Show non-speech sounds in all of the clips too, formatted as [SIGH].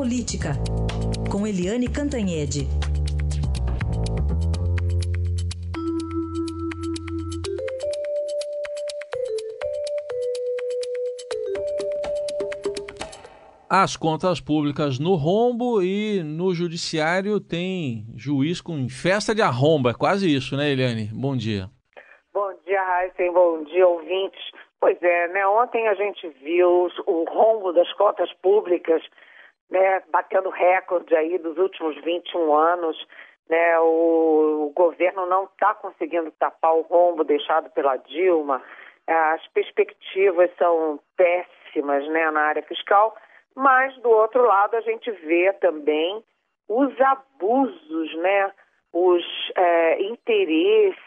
Política, com Eliane Cantanhede. As contas públicas no rombo e no judiciário tem juiz com festa de arromba. É quase isso, né, Eliane? Bom dia. Bom dia, Raíssen. Bom dia, ouvintes. Pois é, né? Ontem a gente viu o rombo das contas públicas, né? Batendo recorde aí dos últimos 21 anos. Né, o, o governo não está conseguindo tapar o rombo deixado pela Dilma. As perspectivas são péssimas né, na área fiscal mas do outro lado a gente vê também os abusos, né? os é, interesses.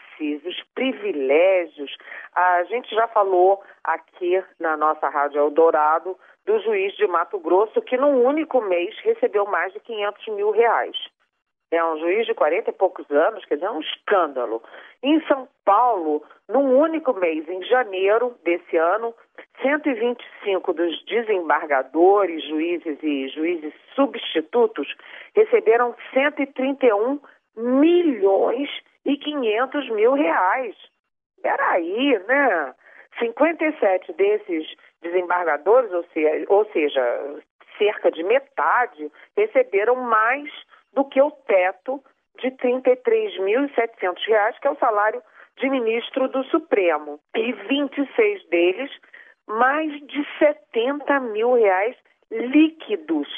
A gente já falou aqui na nossa Rádio Eldorado do juiz de Mato Grosso que num único mês recebeu mais de 500 mil reais é um juiz de 40 e poucos anos, quer dizer, é um escândalo. Em São Paulo, num único mês, em janeiro desse ano, 125 dos desembargadores, juízes e juízes substitutos receberam 131 milhões e 500 mil reais. Peraí, né? 57 desses desembargadores, ou seja, ou seja, cerca de metade, receberam mais do que o teto de R$ 33.700, que é o salário de ministro do Supremo. E 26 deles, mais de 70 mil reais líquidos.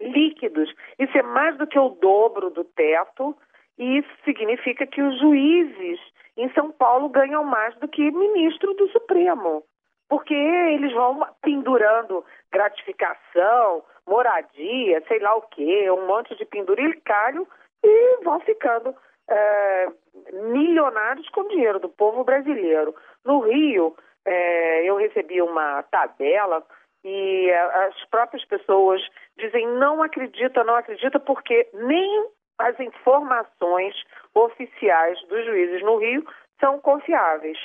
Líquidos. Isso é mais do que o dobro do teto, e isso significa que os juízes em São Paulo ganham mais do que ministro do Supremo porque eles vão pendurando gratificação, moradia, sei lá o quê, um monte de penduricalho e vão ficando é, milionários com dinheiro do povo brasileiro. No Rio, é, eu recebi uma tabela e as próprias pessoas dizem não acredita, não acredita, porque nem as informações oficiais dos juízes no Rio são confiáveis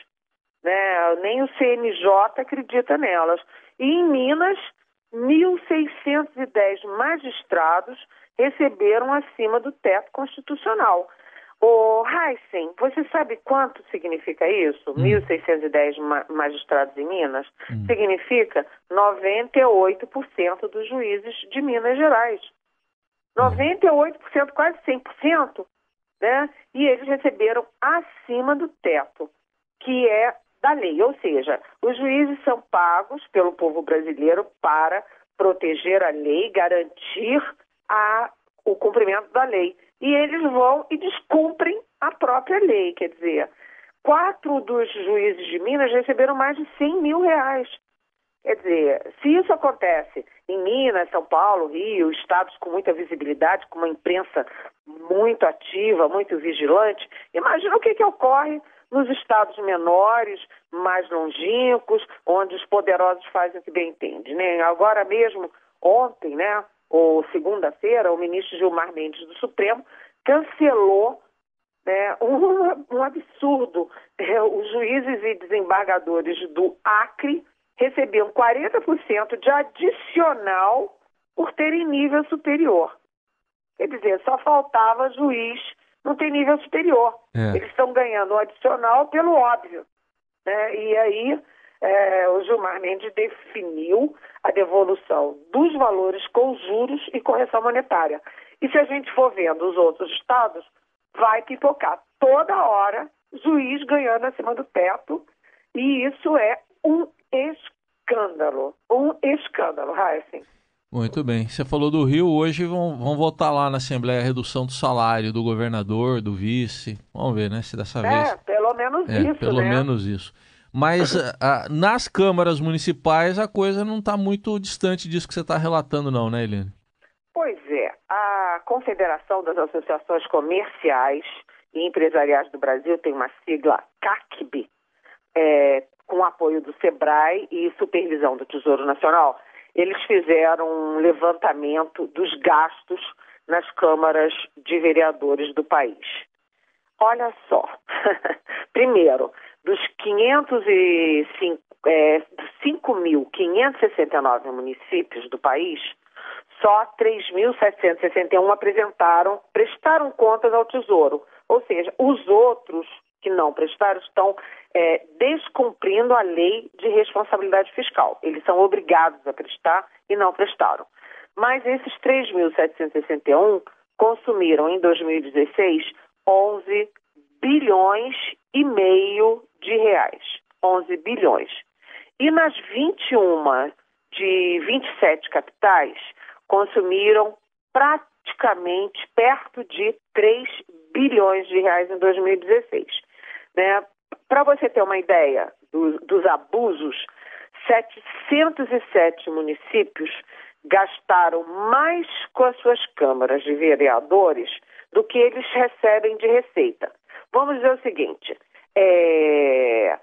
né? nem o CNJ acredita nelas. E em Minas, 1.610 magistrados receberam acima do teto constitucional. O Heisen, você sabe quanto significa isso? Hum. 1.610 ma magistrados em Minas? Hum. Significa 98% dos juízes de Minas Gerais. 98%, quase 100%, né? E eles receberam acima do teto, que é da lei, ou seja, os juízes são pagos pelo povo brasileiro para proteger a lei, garantir a, o cumprimento da lei. E eles vão e descumprem a própria lei, quer dizer, quatro dos juízes de Minas receberam mais de 100 mil reais. Quer dizer, se isso acontece em Minas, São Paulo, Rio, estados com muita visibilidade, com uma imprensa muito ativa, muito vigilante, imagina o que, que ocorre nos estados menores, mais longínquos, onde os poderosos fazem o que bem entendem. Né? Agora mesmo, ontem, né, ou segunda-feira, o ministro Gilmar Mendes do Supremo cancelou né, um, [LAUGHS] um absurdo. É, os juízes e desembargadores do Acre recebiam 40% de adicional por terem nível superior. Quer dizer, só faltava juiz não tem nível superior. É. Eles estão ganhando um adicional pelo óbvio. Né? E aí é, o Gilmar Mendes definiu a devolução dos valores com juros e correção monetária. E se a gente for vendo os outros estados, vai pipocar toda hora juiz ganhando acima do teto. E isso é um escândalo. Um escândalo, Heisen. Muito bem. Você falou do Rio, hoje vão, vão votar lá na Assembleia a redução do salário do governador, do vice. Vamos ver, né, se dessa é, vez... É, pelo menos é, isso, Pelo né? menos isso. Mas a, nas câmaras municipais a coisa não está muito distante disso que você está relatando não, né, Helene? Pois é. A Confederação das Associações Comerciais e Empresariais do Brasil tem uma sigla CACB, é, com apoio do SEBRAE e supervisão do Tesouro Nacional eles fizeram um levantamento dos gastos nas câmaras de vereadores do país. Olha só, [LAUGHS] primeiro, dos 5.569 é, municípios do país, só 3.761 apresentaram, prestaram contas ao Tesouro. Ou seja, os outros que não prestaram estão é, descumprindo a lei de responsabilidade fiscal. Eles são obrigados a prestar e não prestaram. Mas esses 3.761 consumiram em 2016 11 bilhões e meio de reais. 11 bilhões. E nas 21 de 27 capitais consumiram praticamente perto de 3 bilhões de reais em 2016. Né? Para você ter uma ideia do, dos abusos, 707 municípios gastaram mais com as suas câmaras de vereadores do que eles recebem de receita. Vamos dizer o seguinte: é,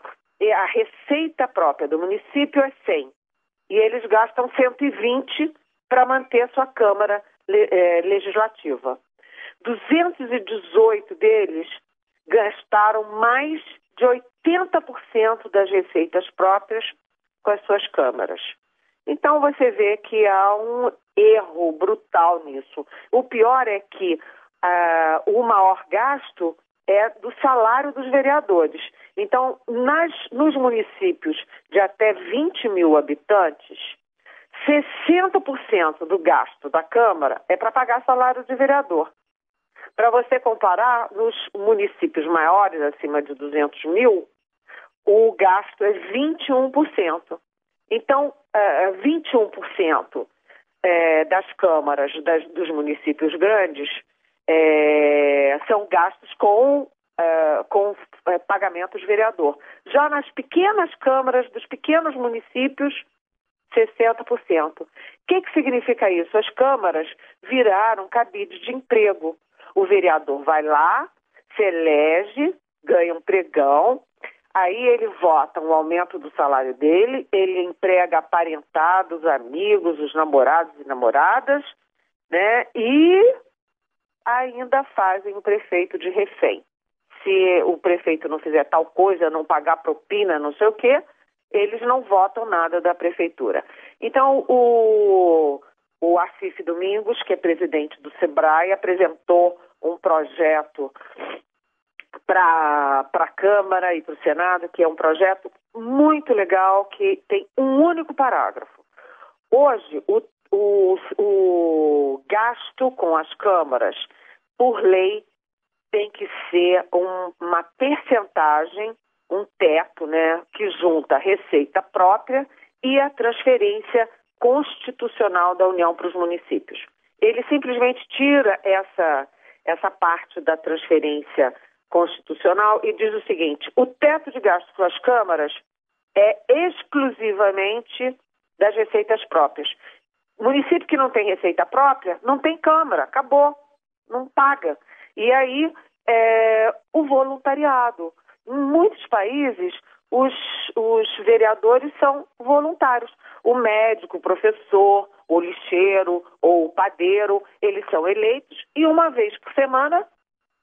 a receita própria do município é 100 e eles gastam 120 para manter sua Câmara é, Legislativa. 218 deles gastaram mais de 80% das receitas próprias com as suas câmaras. Então você vê que há um erro brutal nisso. O pior é que uh, o maior gasto é do salário dos vereadores. Então, nas, nos municípios de até 20 mil habitantes, 60% do gasto da Câmara é para pagar salário de vereador. Para você comparar, nos municípios maiores, acima de 200 mil, o gasto é 21%. Então, uh, 21% uh, das câmaras das, dos municípios grandes é, são gastos com, com pagamentos vereador. Já nas pequenas câmaras dos pequenos municípios, 60%. O que, que significa isso? As câmaras viraram cabides de emprego. O vereador vai lá, se elege, ganha um pregão, aí ele vota um aumento do salário dele, ele emprega aparentados, amigos, os namorados e namoradas, né? E ainda fazem o prefeito de refém. Se o prefeito não fizer tal coisa, não pagar propina, não sei o quê, eles não votam nada da prefeitura. Então, o, o Assis Domingos, que é presidente do SEBRAE, apresentou um projeto para a Câmara e para o Senado, que é um projeto muito legal, que tem um único parágrafo. Hoje, o, o, o gasto com as câmaras, por lei, tem que ser um, uma percentagem, um teto, né, que junta a receita própria e a transferência constitucional da União para os municípios. Ele simplesmente tira essa, essa parte da transferência constitucional e diz o seguinte: o teto de gastos das câmaras é exclusivamente das receitas próprias. Município que não tem receita própria não tem câmara, acabou, não paga. E aí é, o voluntariado. Em muitos países os, os vereadores são voluntários. O médico, o professor, o lixeiro ou o padeiro, eles são eleitos e uma vez por semana,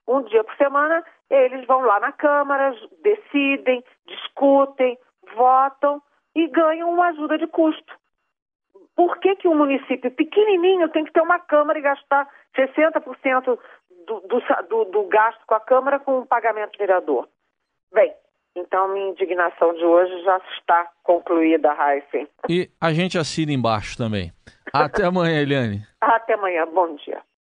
um dia por semana, eles vão lá na Câmara, decidem, discutem, votam e ganham uma ajuda de custo. Por que, que um município pequenininho tem que ter uma Câmara e gastar 60% do, do, do, do gasto com a Câmara com o pagamento vereador? Bem, então, minha indignação de hoje já está concluída, Heisen. E a gente assina embaixo também. Até amanhã, Eliane. Até amanhã. Bom dia.